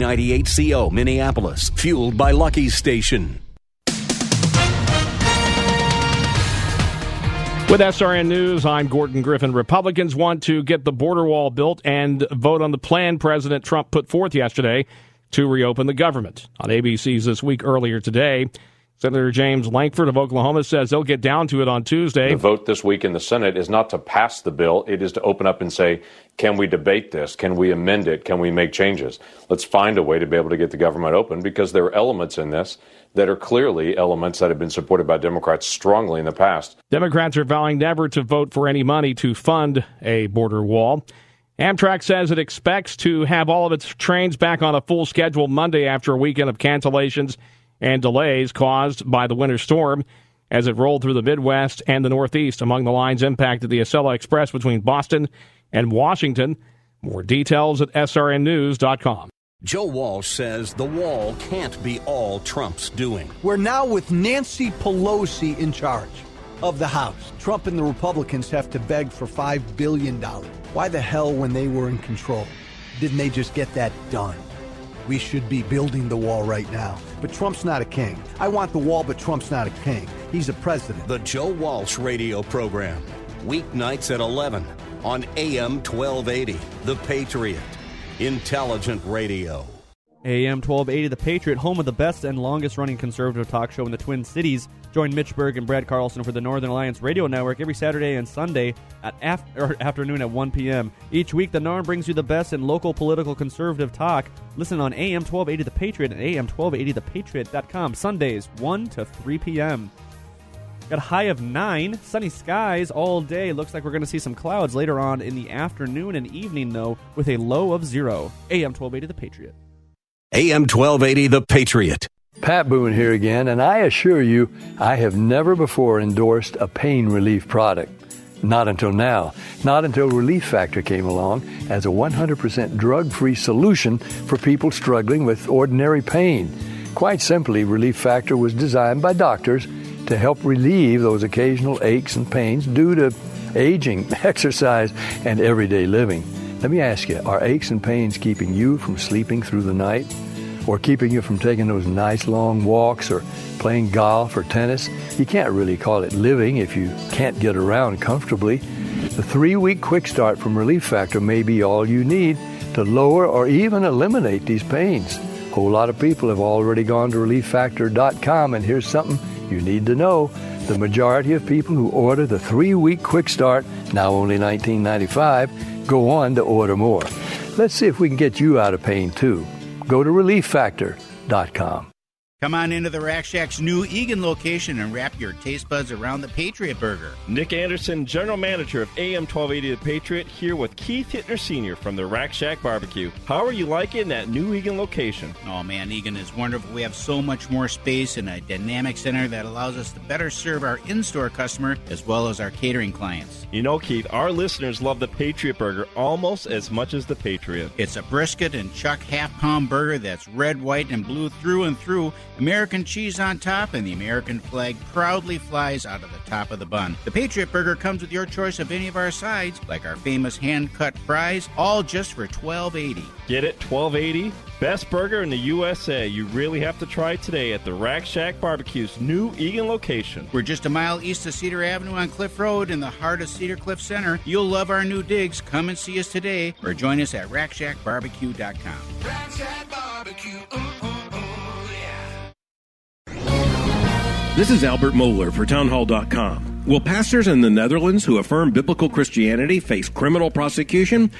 98 CO Minneapolis, fueled by Lucky's Station. With SRN News, I'm Gordon Griffin. Republicans want to get the border wall built and vote on the plan President Trump put forth yesterday to reopen the government. On ABC's This Week earlier today, Senator James Lankford of Oklahoma says they'll get down to it on Tuesday. The vote this week in the Senate is not to pass the bill, it is to open up and say, can we debate this? Can we amend it? Can we make changes? Let's find a way to be able to get the government open because there are elements in this that are clearly elements that have been supported by Democrats strongly in the past. Democrats are vowing never to vote for any money to fund a border wall. Amtrak says it expects to have all of its trains back on a full schedule Monday after a weekend of cancellations and delays caused by the winter storm as it rolled through the Midwest and the Northeast. Among the lines impacted the Acela Express between Boston and Washington. More details at srnnews.com. Joe Walsh says the wall can't be all Trump's doing. We're now with Nancy Pelosi in charge of the House. Trump and the Republicans have to beg for $5 billion. Why the hell, when they were in control, didn't they just get that done? We should be building the wall right now. But Trump's not a king. I want the wall, but Trump's not a king. He's a president. The Joe Walsh radio program, weeknights at 11 on AM 1280. The Patriot. Intelligent radio. AM 1280, The Patriot, home of the best and longest running conservative talk show in the Twin Cities. Join Mitch Berg and Brad Carlson for the Northern Alliance Radio Network every Saturday and Sunday at af- afternoon at 1 p.m. Each week, the NARN brings you the best in local political conservative talk. Listen on AM 1280 The Patriot and AM 1280ThePatriot.com. Sundays, 1 to 3 p.m. Got a high of 9. Sunny skies all day. Looks like we're going to see some clouds later on in the afternoon and evening, though, with a low of 0. AM 1280 The Patriot. AM 1280 The Patriot. Pat Boone here again, and I assure you, I have never before endorsed a pain relief product. Not until now. Not until Relief Factor came along as a 100% drug free solution for people struggling with ordinary pain. Quite simply, Relief Factor was designed by doctors to help relieve those occasional aches and pains due to aging, exercise, and everyday living. Let me ask you are aches and pains keeping you from sleeping through the night? Or keeping you from taking those nice long walks or playing golf or tennis? You can't really call it living if you can't get around comfortably. The three week quick start from Relief Factor may be all you need to lower or even eliminate these pains. A whole lot of people have already gone to relieffactor.com, and here's something you need to know. The majority of people who order the three week quick start, now only $19.95, go on to order more. Let's see if we can get you out of pain too. Go to relieffactor.com. Come on into the Rack Shack's new Eagan location and wrap your taste buds around the Patriot Burger. Nick Anderson, General Manager of AM 1280 The Patriot, here with Keith Hittner Sr. from the Rack Shack Barbecue. How are you liking that new Eagan location? Oh man, Eagan is wonderful. We have so much more space and a dynamic center that allows us to better serve our in store customer as well as our catering clients. You know, Keith, our listeners love the Patriot Burger almost as much as the Patriot. It's a brisket and chuck half pound burger that's red, white, and blue through and through American cheese on top, and the American flag proudly flies out of the top of the bun. The Patriot Burger comes with your choice of any of our sides, like our famous hand cut fries, all just for twelve eighty. Get it? Twelve eighty. Best burger in the USA. You really have to try it today at the Rack Shack Barbecue's new Eagan location. We're just a mile east of Cedar Avenue on Cliff Road in the heart of Cedar Cliff Center. You'll love our new digs. Come and see us today or join us at RackShackBarbecue.com. Rack Shack Barbecue. Ooh, This is Albert Mohler for Townhall.com. Will pastors in the Netherlands who affirm biblical Christianity face criminal prosecution?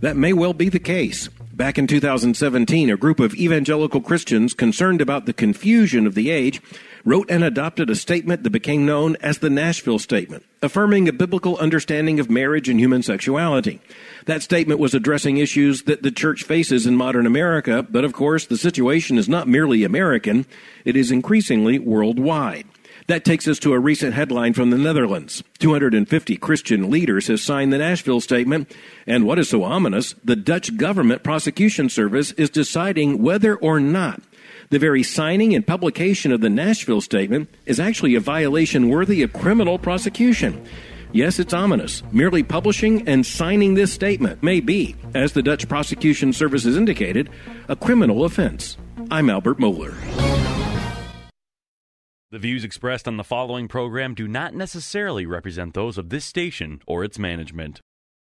That may well be the case. Back in 2017, a group of evangelical Christians concerned about the confusion of the age wrote and adopted a statement that became known as the Nashville Statement, affirming a biblical understanding of marriage and human sexuality. That statement was addressing issues that the church faces in modern America, but of course, the situation is not merely American, it is increasingly worldwide. That takes us to a recent headline from the Netherlands. 250 Christian leaders have signed the Nashville Statement, and what is so ominous, the Dutch government prosecution service is deciding whether or not the very signing and publication of the Nashville Statement is actually a violation worthy of criminal prosecution. Yes, it's ominous. Merely publishing and signing this statement may be, as the Dutch prosecution service has indicated, a criminal offense. I'm Albert Mohler. The views expressed on the following program do not necessarily represent those of this station or its management.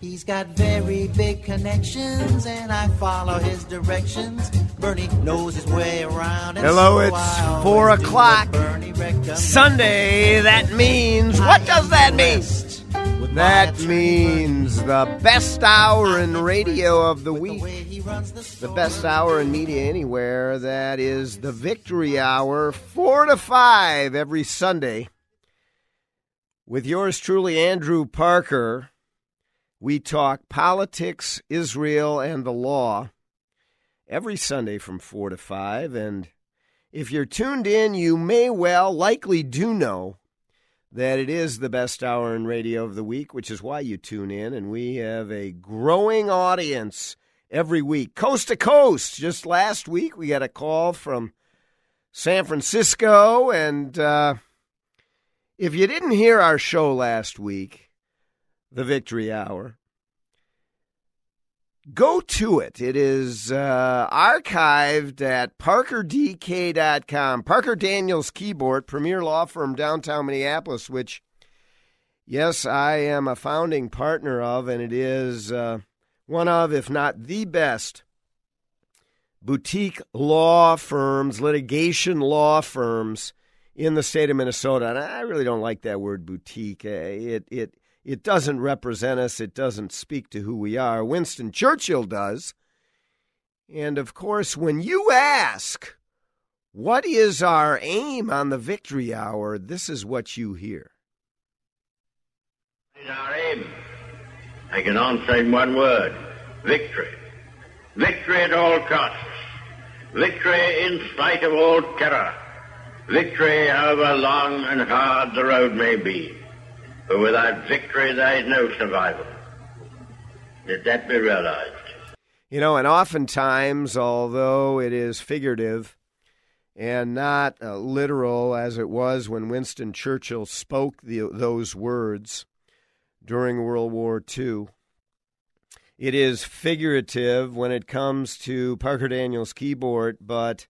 He's got very big connections, and I follow his directions. Bernie knows his way around. And Hello, so it's four o'clock. what Bernie recommends. Sunday. That means what does that mean? That means the best hour in radio of the week. The best hour in media anywhere. That is the Victory Hour, four to five every Sunday. With yours truly, Andrew Parker. We talk politics, Israel, and the law every Sunday from 4 to 5. And if you're tuned in, you may well, likely do know that it is the best hour in radio of the week, which is why you tune in. And we have a growing audience every week, coast to coast. Just last week, we got a call from San Francisco. And uh, if you didn't hear our show last week, the Victory Hour. Go to it. It is uh, archived at parkerdk.com. Parker Daniels Kibort, premier law firm downtown Minneapolis, which, yes, I am a founding partner of, and it is uh, one of, if not the best, boutique law firms, litigation law firms in the state of Minnesota. And I really don't like that word boutique. Uh, It, it, it doesn't represent us. It doesn't speak to who we are. Winston Churchill does. And of course, when you ask, what is our aim on the victory hour? This is what you hear. is our aim. I can answer in one word victory. Victory at all costs. Victory in spite of all terror. Victory however long and hard the road may be. For without victory there is no survival. Let that be realized. You know, and oftentimes, although it is figurative and not uh, literal as it was when Winston Churchill spoke the, those words during World War II, it is figurative when it comes to Parker Daniels' Kibort, but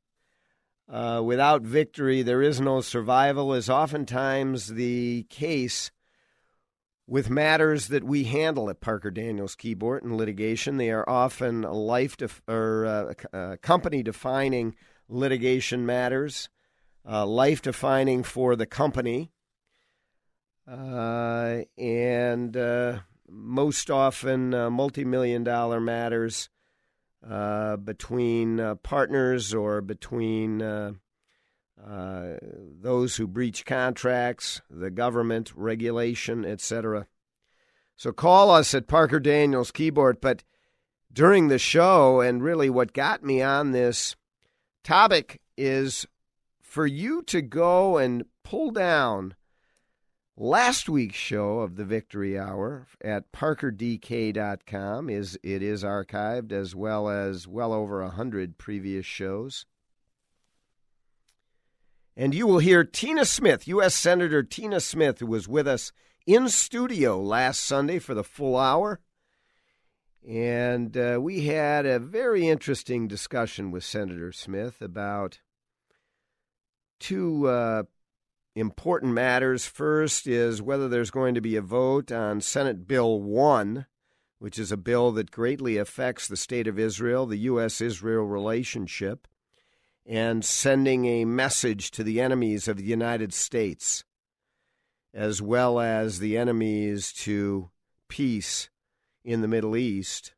uh, without victory, there is no survival, is oftentimes the case with matters that we handle at Parker Daniels Kibort and litigation. They are often life def- or uh, uh, company defining litigation matters, uh, life defining for the company, uh, and uh, most often multi million dollar matters uh, between partners or between. Uh, those who breach contracts, the government, regulation, etc. So call us at Parker Daniels Kibort. But during the show, and really what got me on this topic is for you to go and pull down last week's show of the Victory Hour at parkerdk.com. Is it is archived as well as well over a hundred previous shows. And you will hear Tina Smith, U.S. Senator Tina Smith, who was with us in studio last Sunday for the full hour. And uh, we had a very interesting discussion with Senator Smith about two uh, important matters. First is whether there's going to be a vote on Senate Bill 1, which is a bill that greatly affects the state of Israel, the U.S. Israel relationship, and sending a message to the enemies of the United States, as well as the enemies to peace in the Middle East,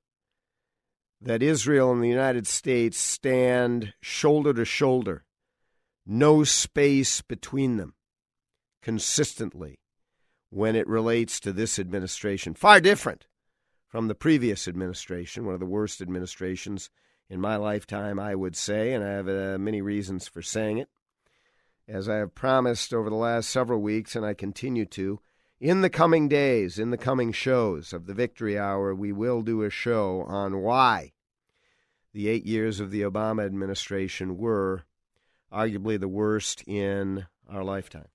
that Israel and the United States stand shoulder to shoulder, no space between them, consistently when it relates to this administration. Far different from the previous administration, one of the worst administrations in my lifetime, I would say, and I have uh, many reasons for saying it. As I have promised over the last several weeks, and I continue to, in the coming days, in the coming shows of the Victory Hour, we will do a show on why the eight years of the Obama administration were arguably the worst in our lifetime.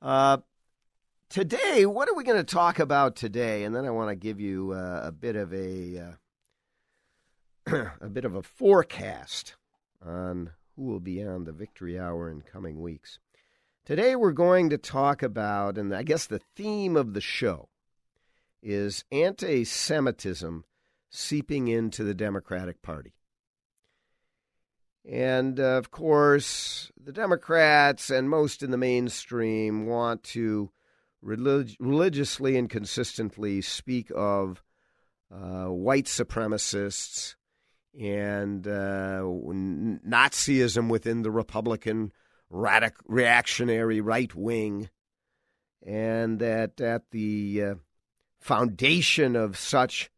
Uh, today, what are we going to talk about today? And then I want to give you uh, a bit of a uh, a bit of a forecast on who will be on the Victory Hour in coming weeks. Today we're going to talk about, and I guess the theme of the show is anti Semitism seeping into the Democratic Party. And uh, of course, the Democrats and most in the mainstream want to relig- religiously and consistently speak of uh, white supremacists and uh, Nazism within the Republican radic- reactionary right wing, and that at the uh, foundation of such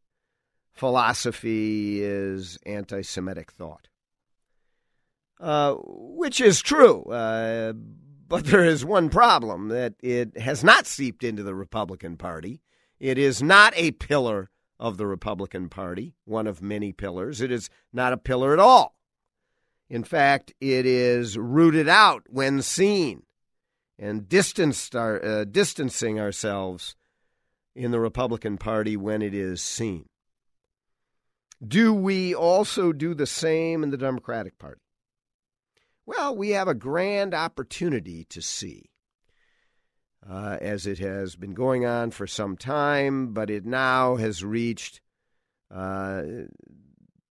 philosophy is anti Semitic thought. Uh, which is true, uh, but there is one problem that it has not seeped into the Republican Party. It is not a pillar of the Republican Party, one of many pillars. It is not a pillar at all. In fact, it is rooted out when seen and distanced our, uh, distancing ourselves in the Republican Party when it is seen. Do we also do the same in the Democratic Party? Well, we have a grand opportunity to see, uh, as it has been going on for some time, but it now has reached uh,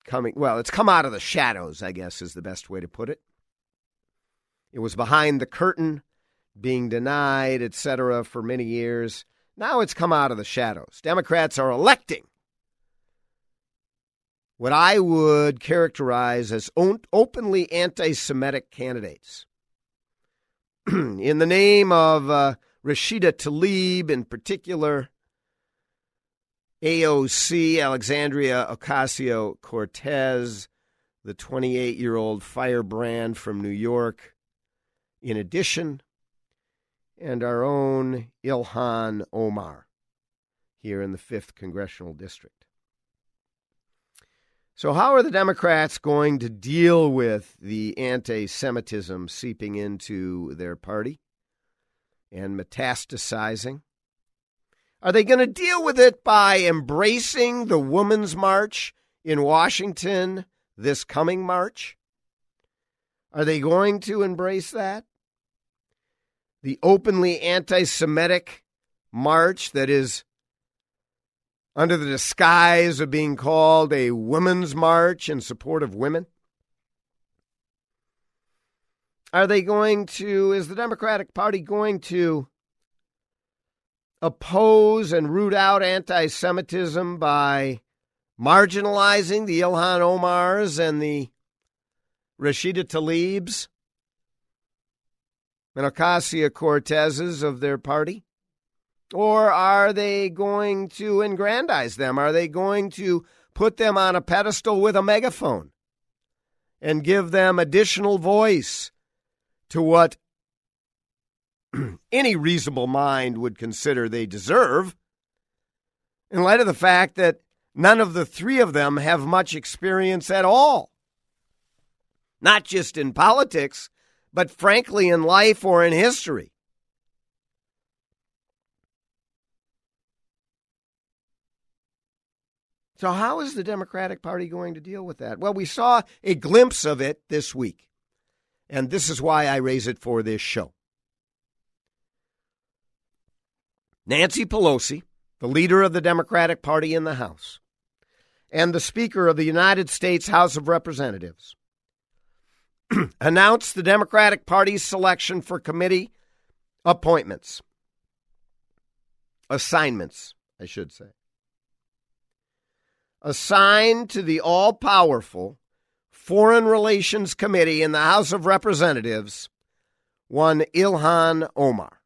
coming, well, it's come out of the shadows, I guess is the best way to put it. It was behind the curtain, being denied, etc., for many years. Now it's come out of the shadows. Democrats are electing what I would characterize as openly anti Semitic candidates. in the name of uh, Rashida Tlaib, in particular, AOC, Alexandria Ocasio Cortez, the 28 year old firebrand from New York, in addition, and our own Ilhan Omar here in the 5th Congressional District. So, how are the Democrats going to deal with the anti Semitism seeping into their party and metastasizing? Are they going to deal with it by embracing the Women's March in Washington this coming March? Are they going to embrace that? The openly anti Semitic march that is under the disguise of being called a women's march in support of women? Are they going to, is the Democratic Party going to oppose and root out anti Semitism by marginalizing the Ilhan Omars and the Rashida Tlaibs and Ocasio Cortezes of their party? Or are they going to aggrandize them? Are they going to put them on a pedestal with a megaphone and give them additional voice to what any reasonable mind would consider they deserve, in light of the fact that none of the three of them have much experience at all? Not just in politics, but frankly in life or in history. So, how is the Democratic Party going to deal with that? Well, we saw a glimpse of it this week And this is why I raise it for this show. Nancy Pelosi, the leader of the Democratic Party in the House, and the Speaker of the United States House of Representatives announced the Democratic Party's selection for committee appointments, assignments, I should say, assigned to the all powerful Foreign Relations Committee in the House of Representatives, one Ilhan Omar.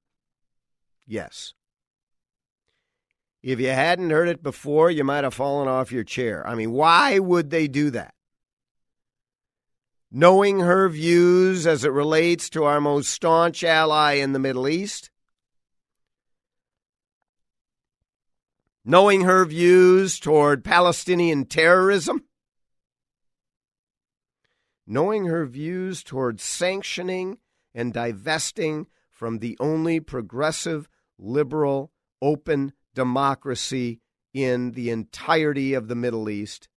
Yes. If you hadn't heard it before, you might have fallen off your chair. I mean, why would they do that? Knowing her views as it relates to our most staunch ally in the Middle East, knowing her views toward Palestinian terrorism, knowing her views toward sanctioning and divesting from the only progressive, liberal, open democracy in the entirety of the Middle East,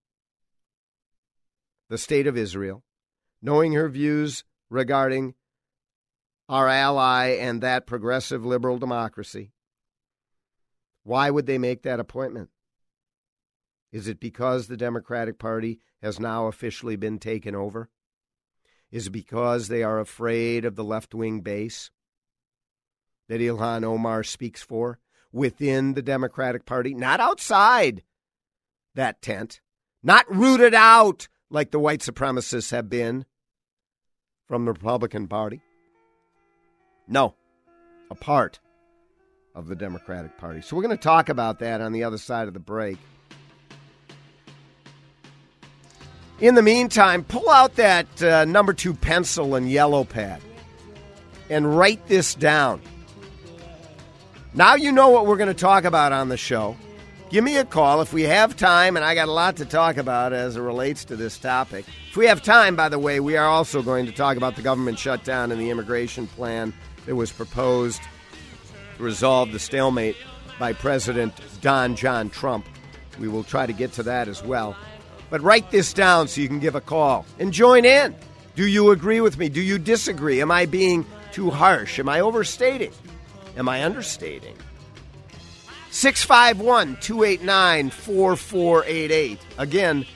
the State of Israel, knowing her views regarding our ally and that progressive liberal democracy. Why would they make that appointment? Is it because the Democratic Party has now officially been taken over? Is because they are afraid of the left wing base that Ilhan Omar speaks for? within the Democratic Party, not outside that tent, not rooted out like the white supremacists have been from the Republican Party. No, a part of the Democratic Party. So we're going to talk about that on the other side of the break. In the meantime, pull out that uh, number two pencil and yellow pad and write this down. Now you know what we're going to talk about on the show. Give me a call if we have time, and I got a lot to talk about as it relates to this topic. If we have time, by the way, we are also going to talk about the government shutdown and the immigration plan that was proposed to resolve the stalemate by President Don John Trump. We will try to get to that as well. But write this down so you can give a call and join in. Do you agree with me? Do you disagree? Am I being too harsh? Am I overstating? Am I understating? 651 289 4488. Again,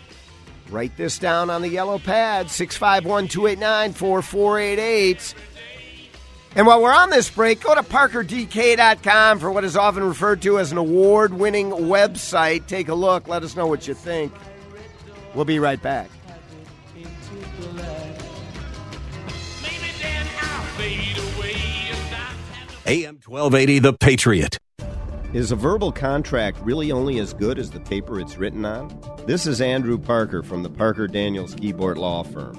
write this down on the yellow pad 651 289 4488. And while we're on this break, go to parkerdk.com for what is often referred to as an award winning website. Take a look. Let us know what you think. We'll be right back. AM 1280, The Patriot. Is a verbal contract really only as good as the paper it's written on? This is Andrew Parker from the Parker Daniels Kibort Law Firm.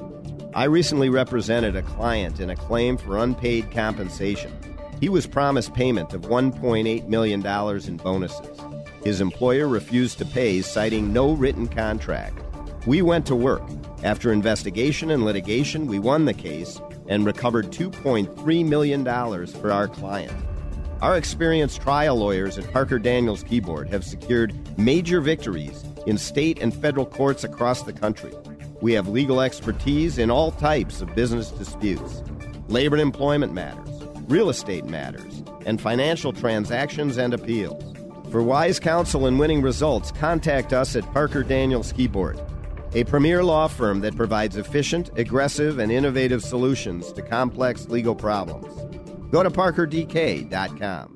I recently represented a client in a claim for unpaid compensation. He was promised payment of $1.8 million in bonuses. His employer refused to pay, citing no written contract. We went to work. After investigation and litigation, we won the case and recovered $2.3 million for our client. Our experienced trial lawyers at Parker Daniels Kibort have secured major victories in state and federal courts across the country. We have legal expertise in all types of business disputes, labor and employment matters, real estate matters, and financial transactions and appeals. For wise counsel and winning results, contact us at Parker Daniels Kibort a premier law firm that provides efficient, aggressive, and innovative solutions to complex legal problems. Go to parkerdk.com.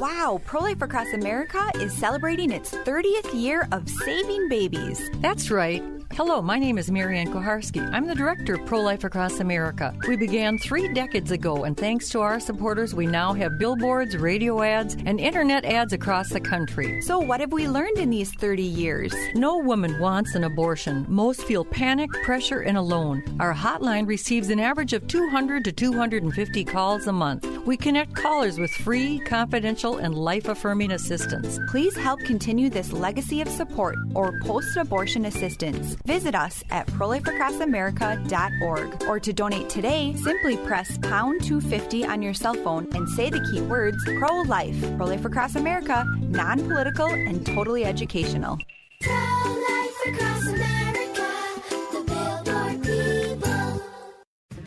Wow, Pro Life Across America is celebrating its 30th year of saving babies. That's right. Hello, my name is Marianne Kuharski. I'm the director of Pro Life Across America. We began three decades ago, and thanks to our supporters, we now have billboards, radio ads, and internet ads across the country. So, what have we learned in these 30 years? No woman wants an abortion. Most feel panic, pressure, and alone. Our hotline receives an average of 200 to 250 calls a month. We connect callers with free, confidential, and life affirming assistance. Please help continue this legacy of support or post abortion assistance. Visit us at prolifeacrossamerica.org or to donate today, simply press pound 250 on your cell phone and say the key words pro life. Pro Life Across America, non political and totally educational. Pro-life across America,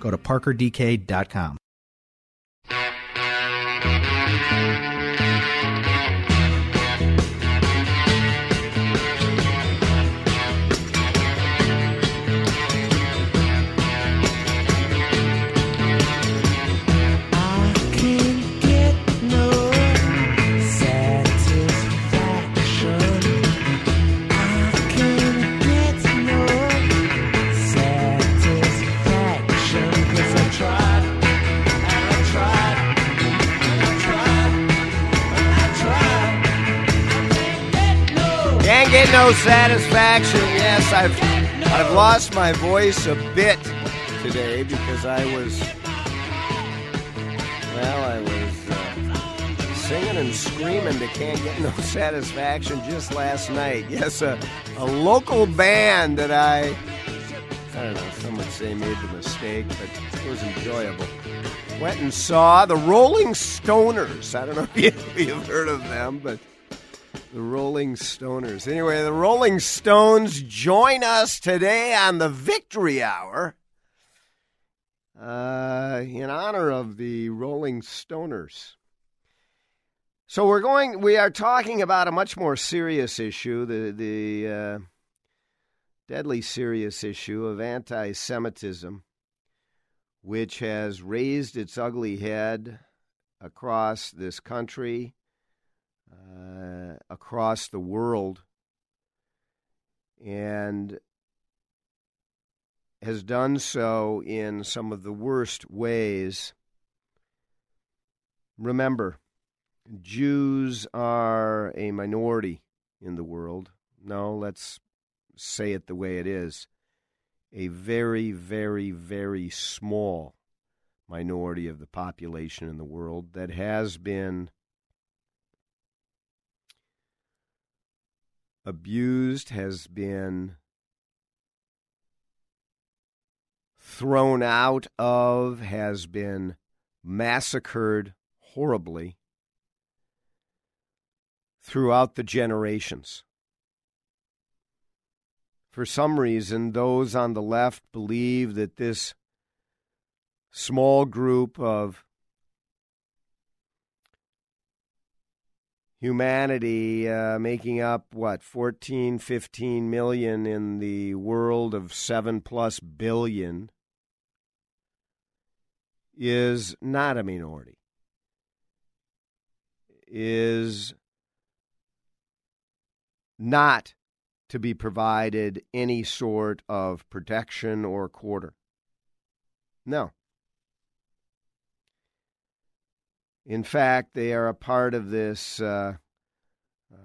Go to parkerdk.com. no satisfaction. Yes, I've I've lost my voice a bit today because I was well, I was uh, singing and screaming to "Can't Get No Satisfaction" just last night. Yes, a, a local band that I I don't know. Some would say made the mistake, but it was enjoyable. Went and saw the Rolling Stoners. I don't know if you've heard of them, but the Rolling Stoners. Anyway, the Rolling Stones join us today on the Victory Hour uh, in honor of the Rolling Stoners. So we're going. We are talking about a much more serious issue, the the uh, deadly serious issue of anti-Semitism, which has raised its ugly head across this country, uh, across the world, and has done so in some of the worst ways. Remember, Jews are a minority in the world. No, let's say it the way it is a very, very, very small minority of the population in the world that has been abused, has been thrown out of, has been massacred horribly throughout the generations. For some reason, those on the left believe that this small group of humanity uh, making up what 14 15 million in the world of 7 plus billion is not a minority. Is not to be provided any sort of protection or quarter. No In fact, they are a part of this uh, uh,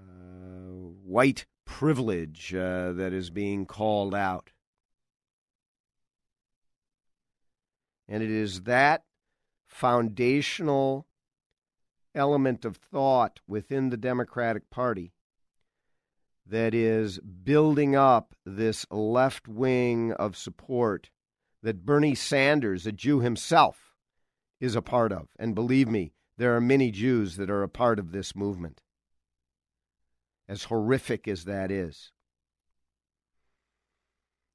white privilege uh, that is being called out. And it is that foundational element of thought within the Democratic Party that is building up this left wing of support that Bernie Sanders, a Jew himself, is a part of. And believe me, there are many Jews that are a part of this movement, as horrific as that is.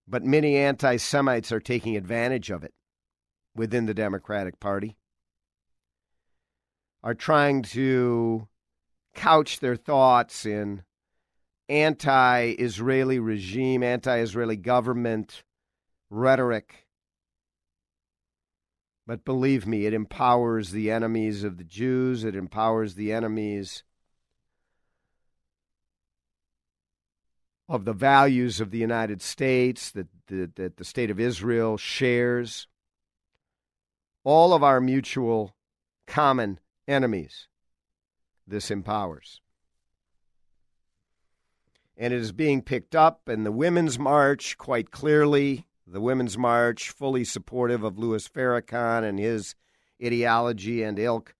But many anti Semites are taking advantage of it within the Democratic Party, are trying to couch their thoughts in anti Israeli regime, anti Israeli government rhetoric. But believe me, it empowers the enemies of the Jews, it empowers the enemies of the values of the United States that, that, that the state of Israel shares. All of our mutual common enemies, this empowers. And it is being picked up in the Women's March quite clearly. The Women's March, fully supportive of Louis Farrakhan and his ideology and ilk.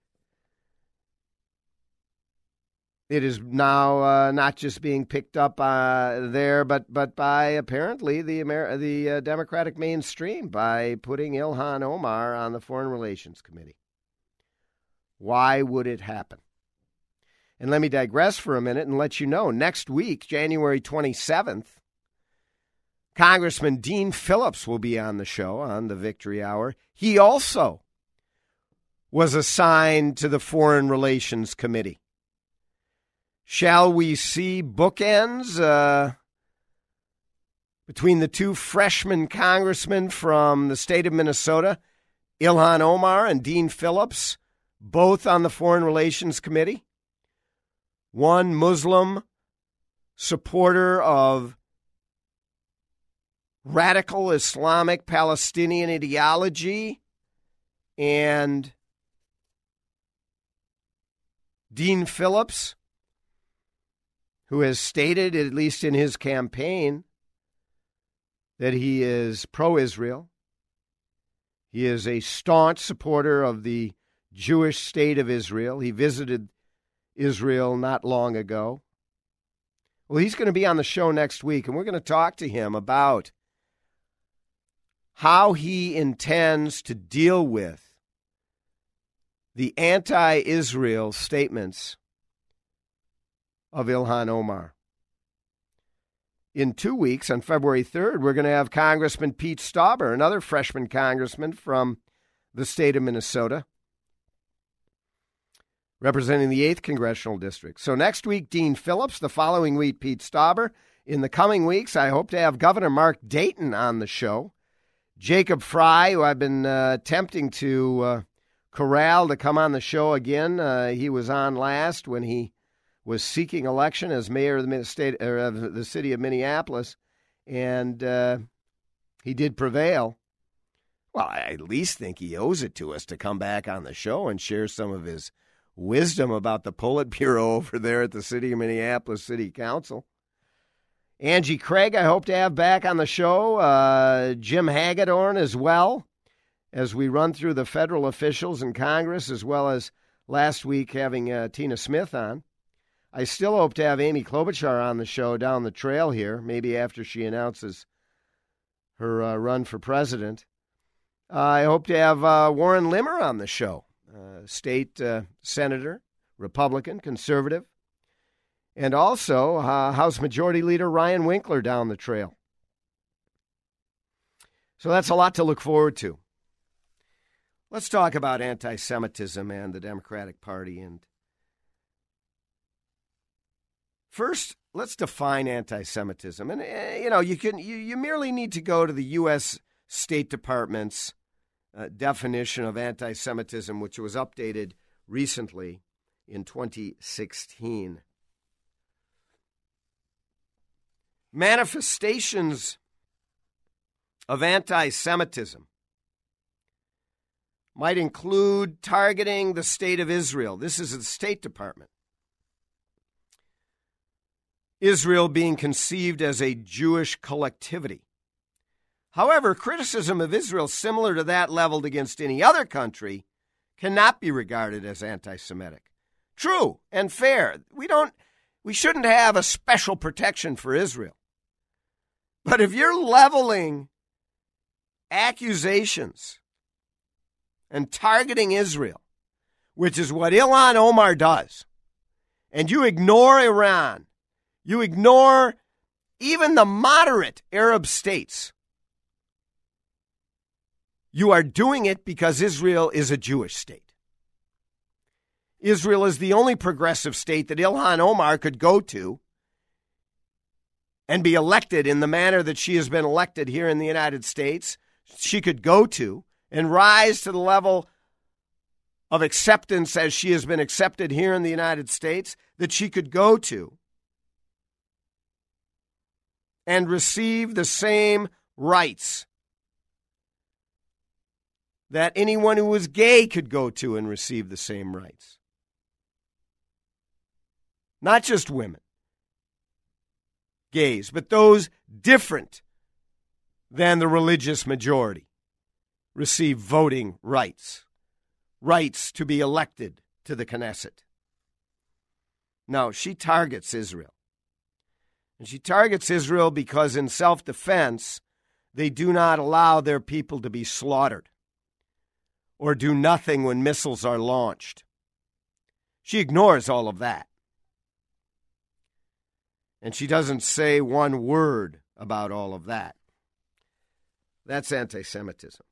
It is now uh, not just being picked up uh, there, but but by apparently the Amer- the uh, Democratic mainstream by putting Ilhan Omar on the Foreign Relations Committee. Why would it happen? And let me digress for a minute and let you know next week, January 27th, Congressman Dean Phillips will be on the show on the Victory Hour. He also was assigned to the Foreign Relations Committee. Shall we see bookends uh, between the two freshman congressmen from the state of Minnesota, Ilhan Omar and Dean Phillips, both on the Foreign Relations Committee? One Muslim supporter of radical Islamic Palestinian ideology, and Dean Phillips who has stated, at least in his campaign, that he is pro Israel. He is a staunch supporter of the Jewish state of Israel. He visited Israel not long ago. Well, he's going to be on the show next week, and we're going to talk to him about how he intends to deal with the anti Israel statements of Ilhan Omar. In two weeks, on February 3rd, we're going to have Congressman Pete Stauber, another freshman congressman from the state of Minnesota, representing the 8th Congressional District. So next week, Dean Phillips. The following week, Pete Stauber. In the coming weeks, I hope to have Governor Mark Dayton on the show. Jacob Fry, who I've been uh, attempting to uh, corral to come on the show again. Uh, he was on last when he was seeking election as mayor of the state of the city of Minneapolis, and uh, he did prevail. Well, I at least think he owes it to us to come back on the show and share some of his wisdom about the Politburo over there at the city of Minneapolis City Council. Angie Craig, I hope to have back on the show. Uh, Jim Hagedorn as well, as we run through the federal officials in Congress, as well as last week having uh, Tina Smith on. I still hope to have Amy Klobuchar on the show down the trail here, maybe after she announces her uh, run for president. I hope to have uh, Warren Limmer on the show, uh, state uh, senator, Republican, conservative, and also uh, House Majority Leader Ryan Winkler down the trail. So that's a lot to look forward to. Let's talk about anti Semitism and the Democratic Party and First, let's define anti-Semitism, and uh, you know you can you, you merely need to go to the U.S. State Department's uh, definition of anti-Semitism, which was updated recently in 2016. Manifestations of anti-Semitism might include targeting the state of Israel. This is the State Department Israel being conceived as a Jewish collectivity. However, criticism of Israel similar to that leveled against any other country cannot be regarded as anti Semitic. True and fair. We don't we shouldn't have a special protection for Israel. But if you're leveling accusations and targeting Israel, which is what Ilhan Omar does, and you ignore Iran you ignore even the moderate Arab states. You are doing it because Israel is a Jewish state. Israel is the only progressive state that Ilhan Omar could go to and be elected in the manner that she has been elected here in the United States, she could go to and rise to the level of acceptance as she has been accepted here in the United States, that she could go to and receive the same rights that anyone who was gay could go to and receive the same rights. Not just women, gays, but those different than the religious majority receive voting rights, rights to be elected to the Knesset. No, she targets Israel. And she targets Israel because, in self defense, they do not allow their people to be slaughtered or do nothing when missiles are launched. She ignores all of that. And she doesn't say one word about all of that. That's anti Semitism,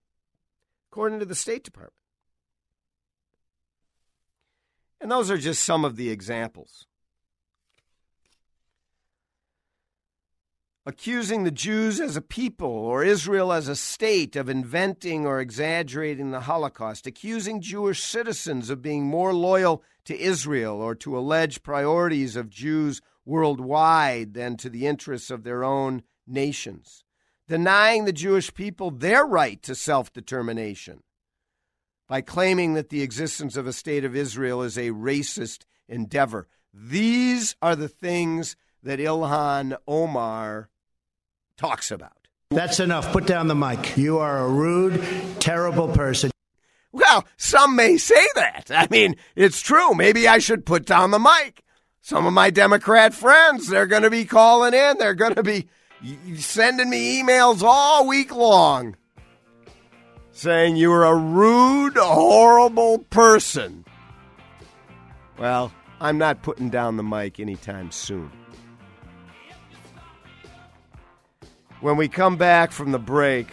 according to the State Department. And those are just some of the examples. accusing the Jews as a people or Israel as a state of inventing or exaggerating the Holocaust, accusing Jewish citizens of being more loyal to Israel or to alleged priorities of Jews worldwide than to the interests of their own nations, denying the Jewish people their right to self determination by claiming that the existence of a state of Israel is a racist endeavor. These are the things that Ilhan Omar talks about. That's enough. Put down the mic. You are a rude, terrible person. Well, some may say that. I mean, it's true. Maybe I should put down the mic. Some of my Democrat friends, they're going to be calling in. They're going to be sending me emails all week long saying you are a rude, horrible person. Well, I'm not putting down the mic anytime soon. When we come back from the break,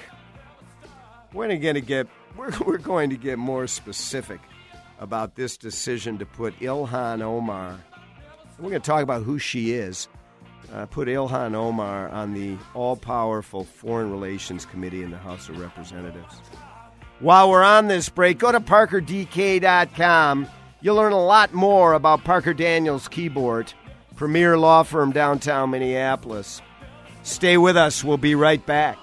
we're going to get we're, we're going to get more specific about this decision to put Ilhan Omar. We're going to talk about who she is. Uh, put Ilhan Omar on the all powerful Foreign Relations Committee in the House of Representatives. While we're on this break, go to parkerdk.com. You'll learn a lot more about Parker Daniels Kibort, premier law firm downtown Minneapolis. Stay with us. We'll be right back.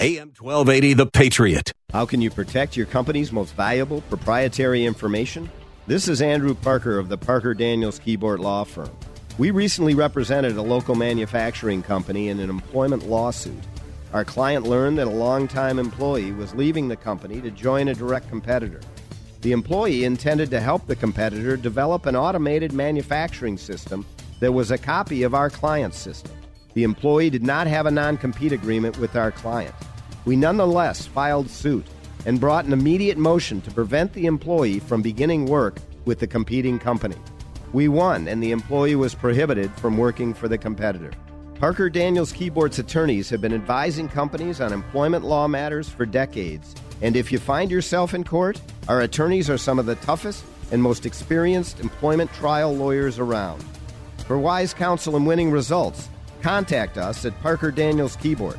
AM 1280, The Patriot. How can you protect your company's most valuable proprietary information? This is Andrew Parker of the Parker Daniels Kibort Law Firm. We recently represented a local manufacturing company in an employment lawsuit. Our client learned that a longtime employee was leaving the company to join a direct competitor. The employee intended to help the competitor develop an automated manufacturing system that was a copy of our client's system. The employee did not have a non compete agreement with our client. We nonetheless filed suit and brought an immediate motion to prevent the employee from beginning work with the competing company. We won, and the employee was prohibited from working for the competitor. Parker Daniels Kibort's attorneys have been advising companies on employment law matters for decades. And if you find yourself in court, our attorneys are some of the toughest and most experienced employment trial lawyers around. For wise counsel and winning results, contact us at Parker Daniels Kibort.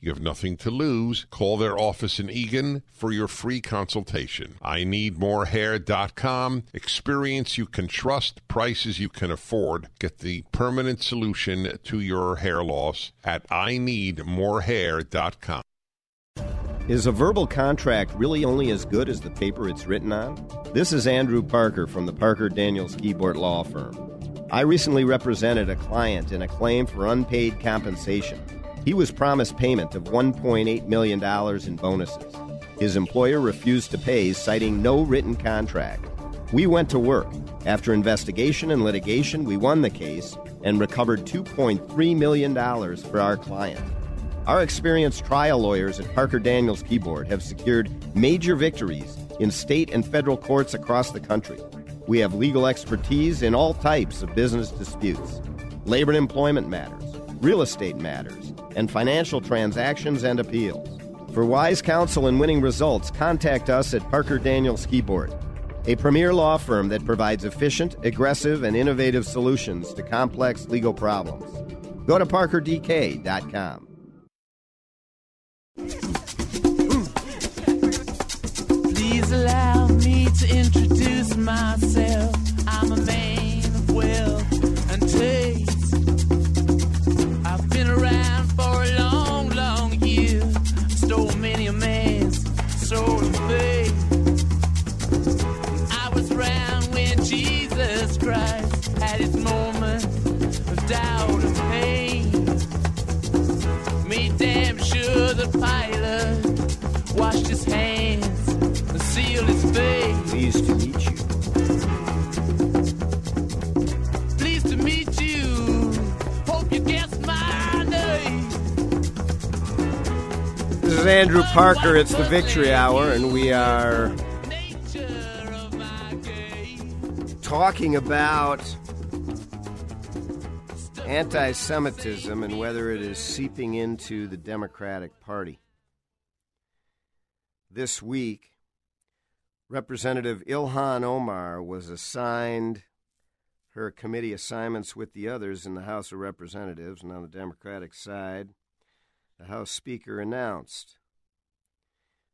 You have nothing to lose. Call their office in Eagan for your free consultation. I need morehair.com. Experience you can trust, prices you can afford. Get the permanent solution to your hair loss at I need morehair.com. Is a verbal contract really only as good as the paper it's written on? This is Andrew Parker from the Parker Daniels Kibort Law Firm. I recently represented a client in a claim for unpaid compensation. He was promised payment of $1.8 million in bonuses. His employer refused to pay, citing no written contract. We went to work. After investigation and litigation, we won the case and recovered $2.3 million for our client. Our experienced trial lawyers at Parker Daniels Kibort have secured major victories in state and federal courts across the country. We have legal expertise in all types of business disputes, labor and employment matters, real estate matters, and financial transactions and appeals. For wise counsel and winning results, contact us at Parker Daniels Kibort, a premier law firm that provides efficient, aggressive, and innovative solutions to complex legal problems. Go to parkerdk.com. Please allow me to introduce myself. I'm a man of wealth washed his hands and sealed his face. Pleased to meet you. Pleased to meet you. Hope you guessed my name. This is Andrew Parker. It's the Victory Hour, and we are talking about anti Semitism and whether it is seeping into the Democratic Party. This week, Representative Ilhan Omar was assigned her committee assignments with the others in the House of Representatives, and on the Democratic side, the House Speaker announced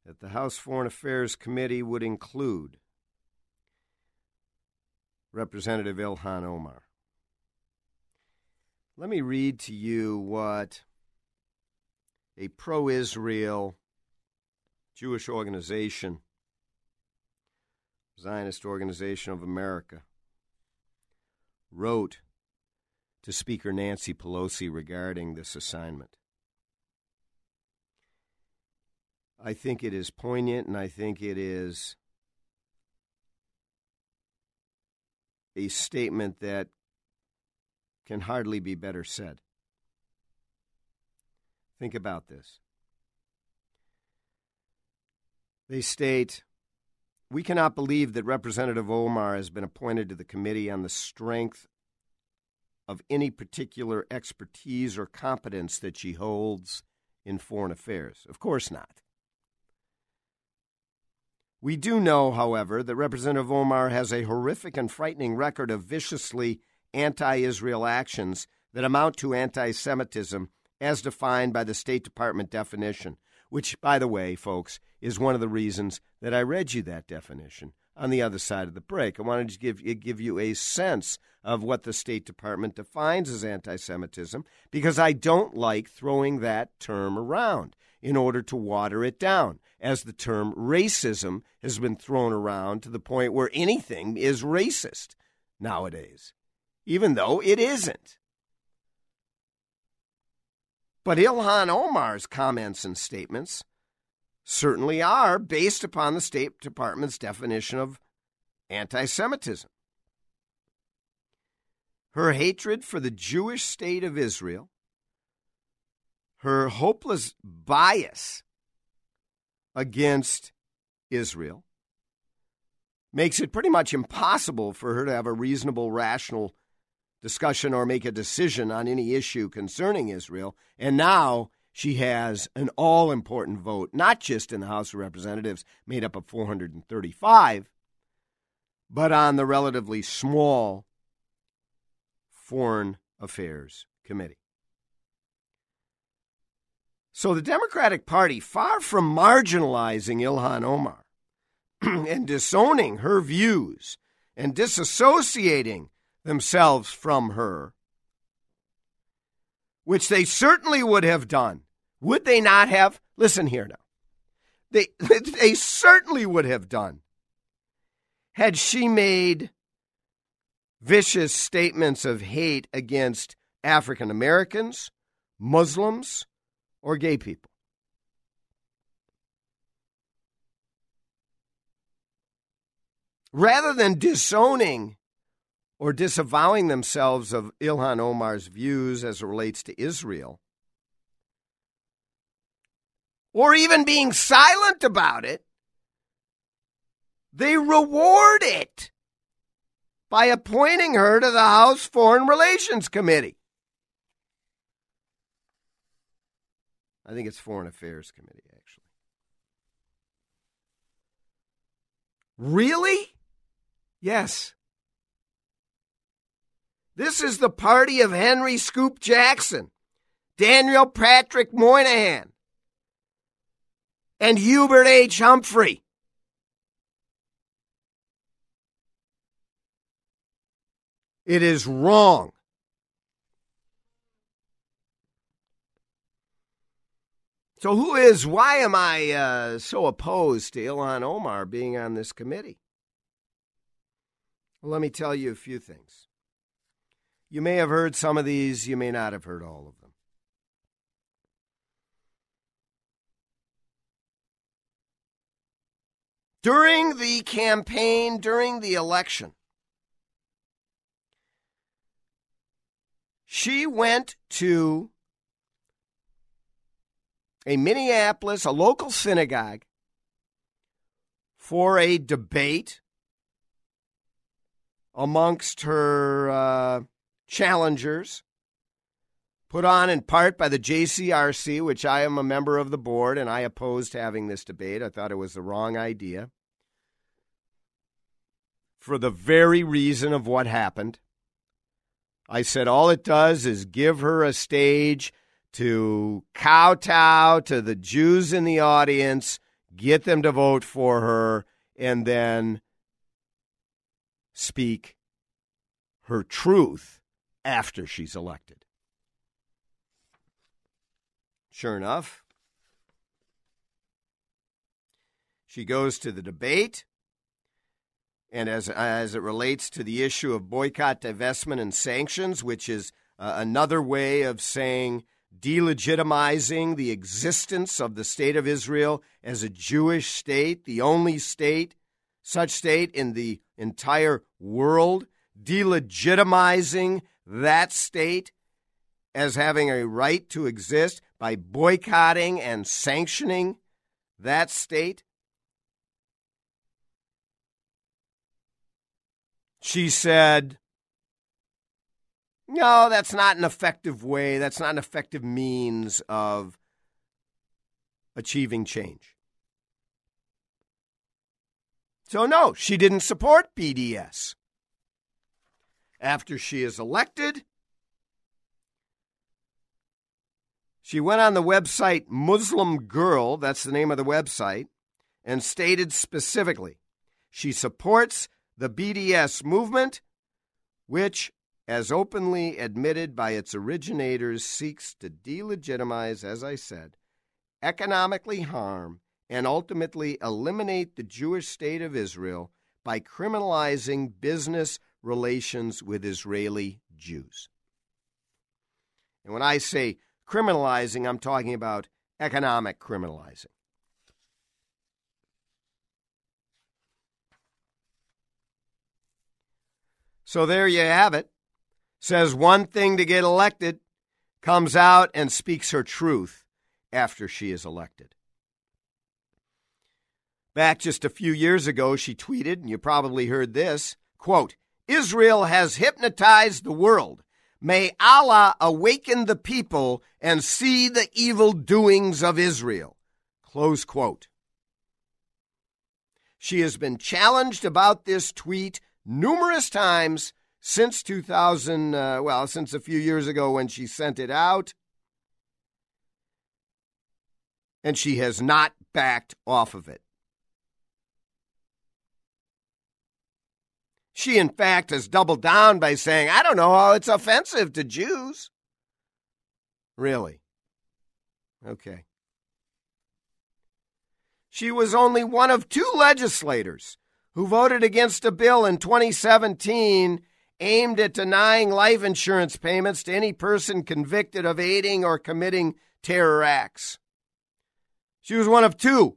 that the House Foreign Affairs Committee would include Representative Ilhan Omar. Let me read to you what a pro Israel Jewish organization, Zionist Organization of America, wrote to Speaker Nancy Pelosi regarding this assignment. I think it is poignant and I think it is a statement that can hardly be better said. Think about this. They state We cannot believe that Representative Omar has been appointed to the committee on the strength of any particular expertise or competence that she holds in foreign affairs. Of course not. We do know, however, that Representative Omar has a horrific and frightening record of viciously anti Israel actions that amount to anti Semitism as defined by the State Department definition, which, by the way, folks, is one of the reasons that I read you that definition on the other side of the break. I wanted to give, give you a sense of what the State Department defines as anti Semitism because I don't like throwing that term around in order to water it down, as the term racism has been thrown around to the point where anything is racist nowadays, even though it isn't. But Ilhan Omar's comments and statements certainly are based upon the State Department's definition of anti Semitism. Her hatred for the Jewish state of Israel, her hopeless bias against Israel, makes it pretty much impossible for her to have a reasonable, rational discussion or make a decision on any issue concerning Israel. And now she has an all important vote, not just in the House of Representatives, made up of 435, but on the relatively small Foreign Affairs Committee. So the Democratic Party, far from marginalizing Ilhan Omar and disowning her views and disassociating themselves from her, which they certainly would have done, would they not have? Listen here now. They, they certainly would have done had she made vicious statements of hate against African Americans, Muslims, or gay people. Rather than disowning or disavowing themselves of Ilhan Omar's views as it relates to Israel, or even being silent about it, they reward it by appointing her to the House Foreign Relations Committee. I think it's Foreign Affairs Committee, actually. Really? Yes. This is the party of Henry Scoop Jackson, Daniel Patrick Moynihan, and Hubert H. Humphrey. It is wrong. So, who is, why am I uh, so opposed to Ilhan Omar being on this committee? Well, let me tell you a few things. You may have heard some of these, you may not have heard all of them. During the campaign, during the election, she went to a Minneapolis, a local synagogue, for a debate amongst her uh, challengers, put on in part by the JCRC, which I am a member of the board, and I opposed having this debate. I thought it was the wrong idea for the very reason of what happened. I said all it does is give her a stage to kowtow to the Jews in the audience, get them to vote for her, and then speak her truth after she's elected. Sure enough, she goes to the debate. And as, as it relates to the issue of boycott, divestment, and sanctions, which is uh, another way of saying delegitimizing the existence of the state of Israel as a Jewish state, the only state, such state in the entire world, delegitimizing that state as having a right to exist by boycotting and sanctioning that state. She said, no, that's not an effective way. That's not an effective means of achieving change. So, no, she didn't support BDS. After she is elected, she went on the website Muslim Girl, that's the name of the website, and stated specifically she supports the BDS movement, which as openly admitted by its originators, seeks to delegitimize, as I said, economically harm, and ultimately eliminate the Jewish state of Israel by criminalizing business relations with Israeli Jews. And when I say criminalizing, I'm talking about economic criminalizing. So there you have it says one thing to get elected, comes out and speaks her truth after she is elected. Back just a few years ago, she tweeted, and you probably heard this quote, Israel has hypnotized the world. May Allah awaken the people and see the evil doings of Israel. Close quote. She has been challenged about this tweet numerous times since 2000, uh, well, since a few years ago when she sent it out. And she has not backed off of it. She, in fact, has doubled down by saying, I don't know how it's offensive to Jews. Really? Okay. She was only one of two legislators who voted against a bill in 2017 aimed at denying life insurance payments to any person convicted of aiding or committing terror acts. She was one of two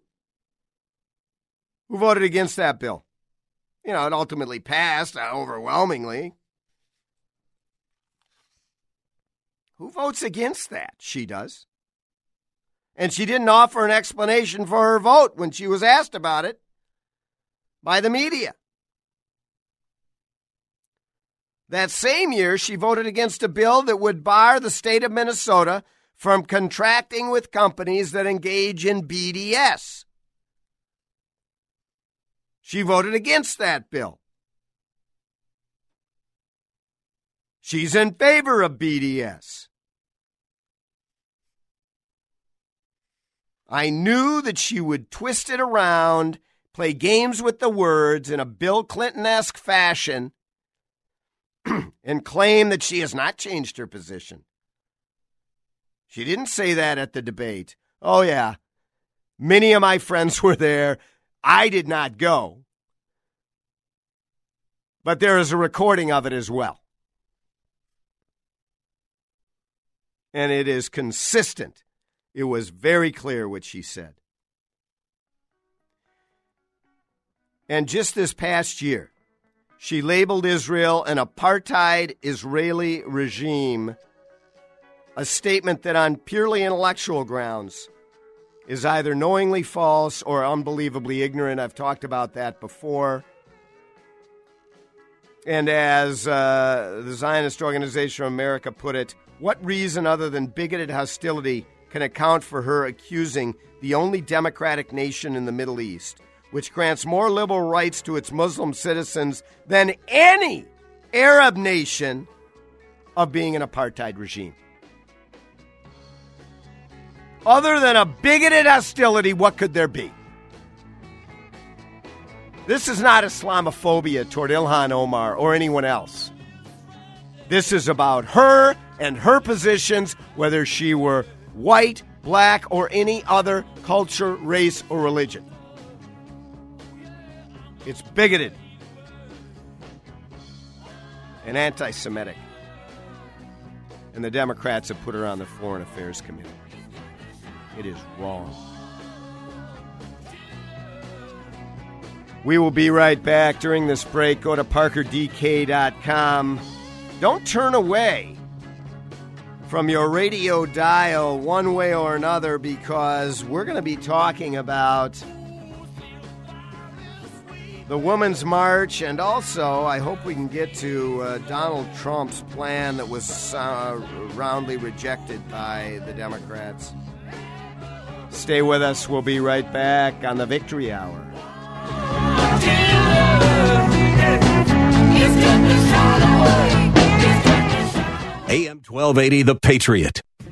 who voted against that bill. You know, it ultimately passed uh, overwhelmingly. Who votes against that? She does. And she didn't offer an explanation for her vote when she was asked about it by the media. That same year, she voted against a bill that would bar the state of Minnesota from contracting with companies that engage in BDS. She voted against that bill. She's in favor of BDS. I knew that she would twist it around, play games with the words in a Bill Clinton esque fashion, and claim that she has not changed her position. She didn't say that at the debate. Oh, yeah. Many of my friends were there. I did not go. But there is a recording of it as well. And it is consistent it was very clear what she said. And just this past year, she labeled Israel an apartheid Israeli regime, a statement that, on purely intellectual grounds, is either knowingly false or unbelievably ignorant. I've talked about that before. And as uh, the Zionist Organization of America put it, what reason other than bigoted hostility can account for her accusing the only democratic nation in the Middle East, which grants more liberal rights to its Muslim citizens than any Arab nation, of being an apartheid regime. Other than a bigoted hostility, what could there be? This is not Islamophobia toward Ilhan Omar or anyone else. This is about her and her positions, whether she were white, black, or any other culture, race, or religion. It's bigoted and anti Semitic. And the Democrats have put her on the Foreign Affairs Committee. It is wrong. We will be right back during this break. Go to parkerdk.com. Don't turn away from your radio dial one way or another because we're going to be talking about the Women's March and also I hope we can get to uh, Donald Trump's plan that was uh, roundly rejected by the Democrats. Stay with us. We'll be right back on the Victory Hour. AM 1280, The Patriot.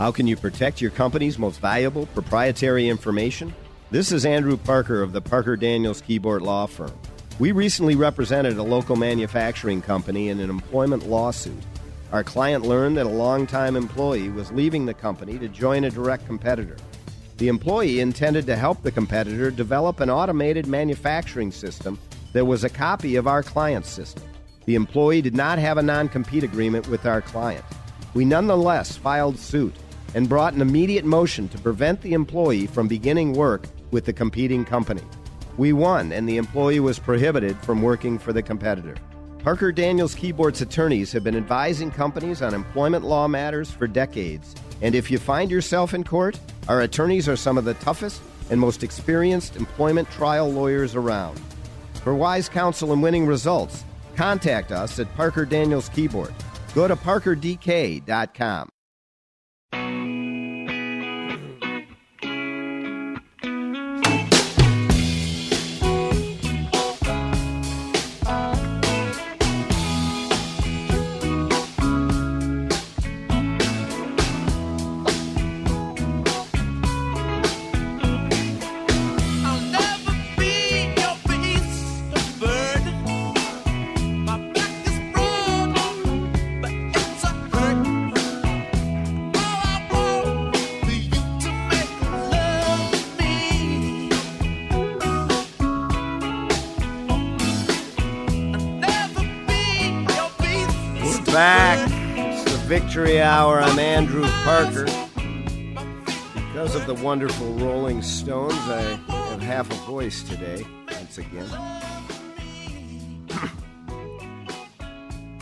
How can you protect your company's most valuable proprietary information? This is Andrew Parker of the Parker Daniels Kibort Law Firm. We recently represented a local manufacturing company in an employment lawsuit. Our client learned that a longtime employee was leaving the company to join a direct competitor. The employee intended to help the competitor develop an automated manufacturing system that was a copy of our client's system. The employee did not have a non compete agreement with our client. We nonetheless filed suit and brought an immediate motion to prevent the employee from beginning work with the competing company. We won, and the employee was prohibited from working for the competitor. Parker Daniels Kibort's attorneys have been advising companies on employment law matters for decades. And if you find yourself in court, our attorneys are some of the toughest and most experienced employment trial lawyers around. For wise counsel and winning results, contact us at Parker Daniels Kibort. Go to parkerdk.com. Hour. I'm Andrew Parker. Because of the wonderful Rolling Stones, I have half a voice today, once again.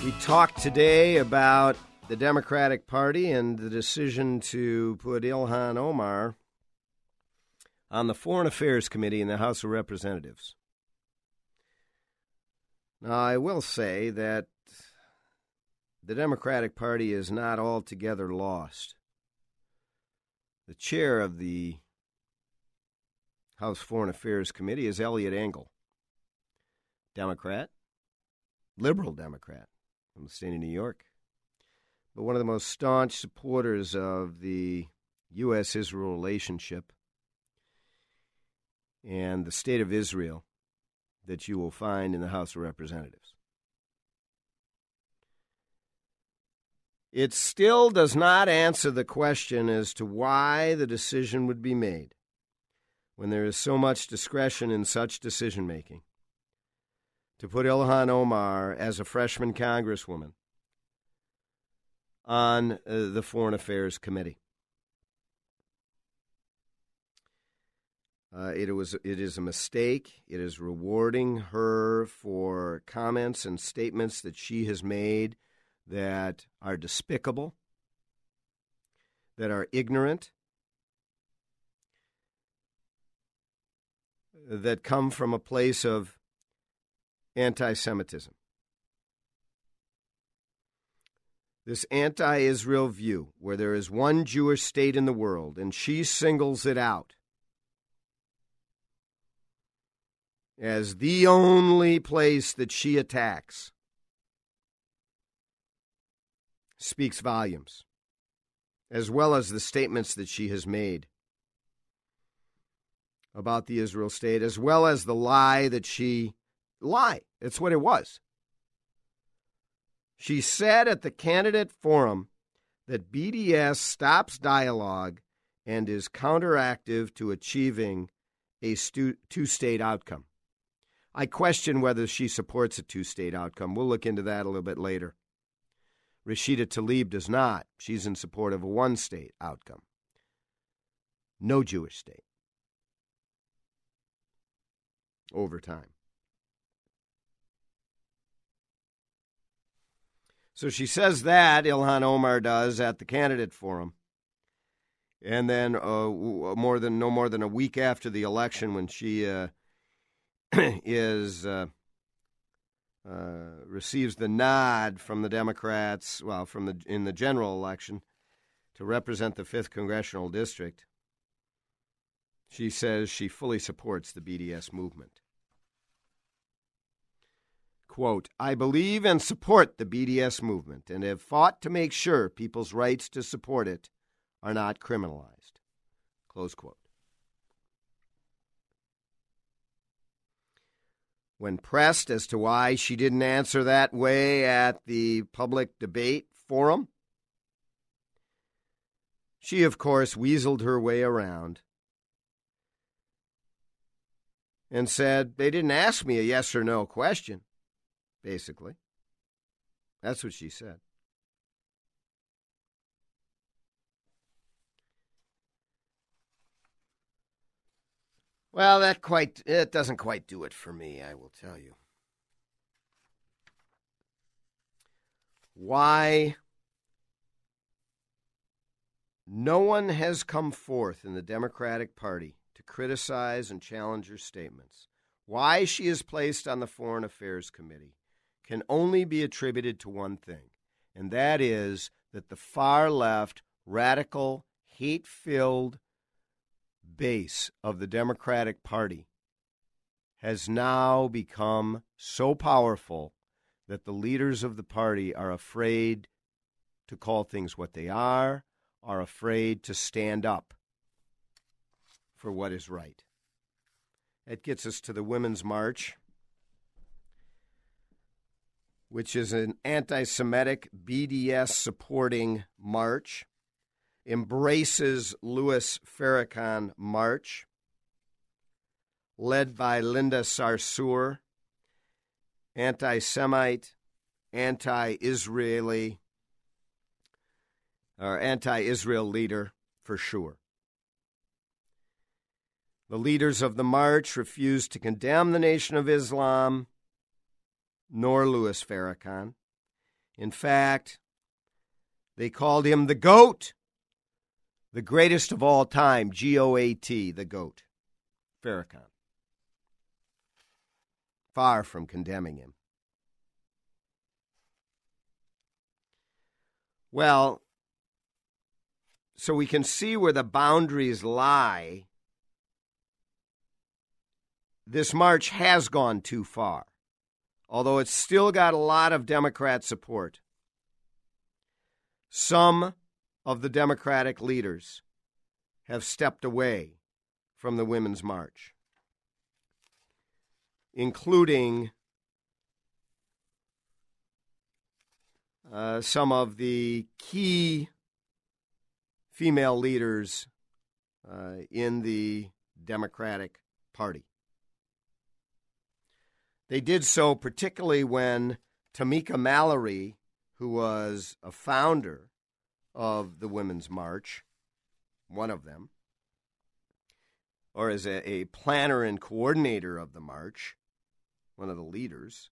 we talked today about the Democratic Party and the decision to put Ilhan Omar on the Foreign Affairs Committee in the House of Representatives. Now, I will say that the Democratic Party is not altogether lost. The chair of the House Foreign Affairs Committee is Eliot Engel, Democrat, liberal Democrat from the state of New York, but one of the most staunch supporters of the U.S. Israel relationship and the state of Israel that you will find in the House of Representatives. It still does not answer the question as to why the decision would be made when there is so much discretion in such decision making to put Ilhan Omar as a freshman congresswoman on uh, the Foreign Affairs Committee. Uh, it was it is a mistake. It is rewarding her for comments and statements that she has made that are despicable, that are ignorant, that come from a place of anti Semitism. This anti Israel view, where there is one Jewish state in the world and she singles it out as the only place that she attacks speaks volumes, as well as the statements that she has made about the Israel state, as well as the lie that she lie. It's what it was. She said at the candidate forum that BDS stops dialogue and is counteractive to achieving a stu- two state outcome. I question whether she supports a two state outcome. We'll look into that a little bit later. Rashida Tlaib does not. She's in support of a one state outcome. No Jewish state. Over time. So she says that, Ilhan Omar does, at the candidate forum. And then uh, more than no more than a week after the election, when she uh, is uh, uh, receives the nod from the Democrats, well, from the in the general election to represent the fifth congressional district, she says she fully supports the BDS movement. Quote, I believe and support the BDS movement and have fought to make sure people's rights to support it are not criminalized. Close quote. When pressed as to why she didn't answer that way at the public debate forum, she, of course, weaseled her way around and said, They didn't ask me a yes or no question, basically. That's what she said. Well, that quite it doesn't quite do it for me, I will tell you. Why no one has come forth in the Democratic Party to criticize and challenge her statements. Why she is placed on the Foreign Affairs Committee can only be attributed to one thing, and that is that the far left, radical, hate filled base of the Democratic Party has now become so powerful that the leaders of the party are afraid to call things what they are, are afraid to stand up for what is right. That gets us to the Women's March, which is an anti Semitic BDS supporting march embraces Louis Farrakhan March, led by Linda Sarsour, anti Semite, anti Israeli, or anti Israel leader for sure. The leaders of the march refused to condemn the Nation of Islam nor Louis Farrakhan. In fact, they called him the GOAT the greatest of all time, G O A T, the GOAT, Farrakhan. Far from condemning him. Well, so we can see where the boundaries lie. This march has gone too far, although it's still got a lot of Democrat support. Some of the Democratic leaders have stepped away from the Women's March, including uh, some of the key female leaders uh, in the Democratic Party. They did so particularly when Tamika Mallory, who was a founder of the Women's March, one of them, or as a, a planner and coordinator of the march, one of the leaders,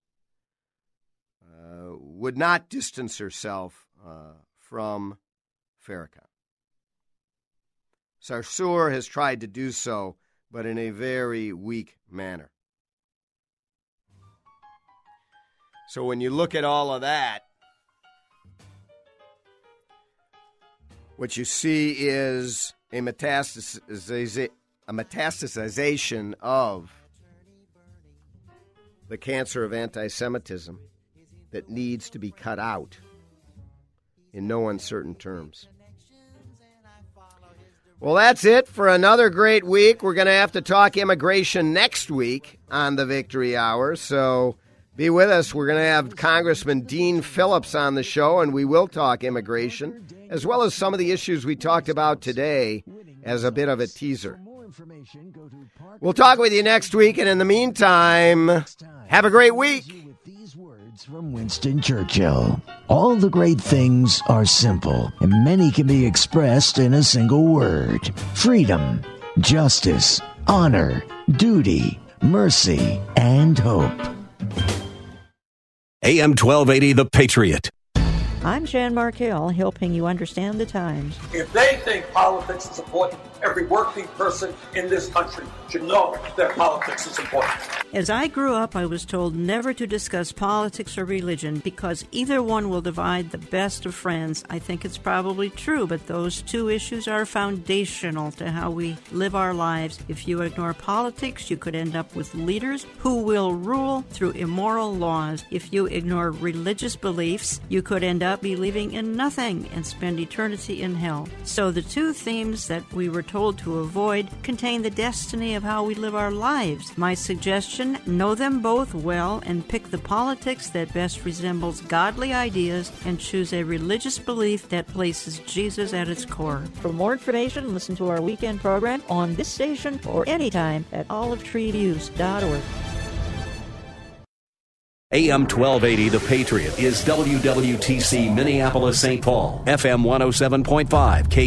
uh, would not distance herself uh, from Farrakhan. Sarsour has tried to do so, but in a very weak manner. So when you look at all of that, what you see is a, metastas- a metastasization of the cancer of anti Semitism that needs to be cut out in no uncertain terms. Well, that's it for another great week. We're going to have to talk immigration next week on the Victory Hour. So be with us. We're going to have Congressman Dean Phillips on the show, and we will talk immigration as well as some of the issues we talked about today as a bit of a teaser. We'll talk with you next week, and in the meantime, have a great week. From Winston Churchill. All the great things are simple, and many can be expressed in a single word freedom, justice, honor, duty, mercy, and hope. AM 1280, The Patriot. I'm Jan Markell, helping you understand the times. If they think politics is important, every working person in this country should know that politics is important. As I grew up, I was told never to discuss politics or religion because either one will divide the best of friends. I think it's probably true, but those two issues are foundational to how we live our lives. If you ignore politics, you could end up with leaders who will rule through immoral laws. If you ignore religious beliefs, you could end up believing in nothing and spend eternity in hell. So the two themes that we were told to avoid contain the destiny of how we live our lives. My suggestion know them both well and pick the politics that best resembles godly ideas and choose a religious belief that places Jesus at its core. For more information, listen to our weekend program on this station or anytime at olivetreeviews.org. AM 1280 The Patriot is WWTC Minneapolis St. Paul, FM 107.5, K.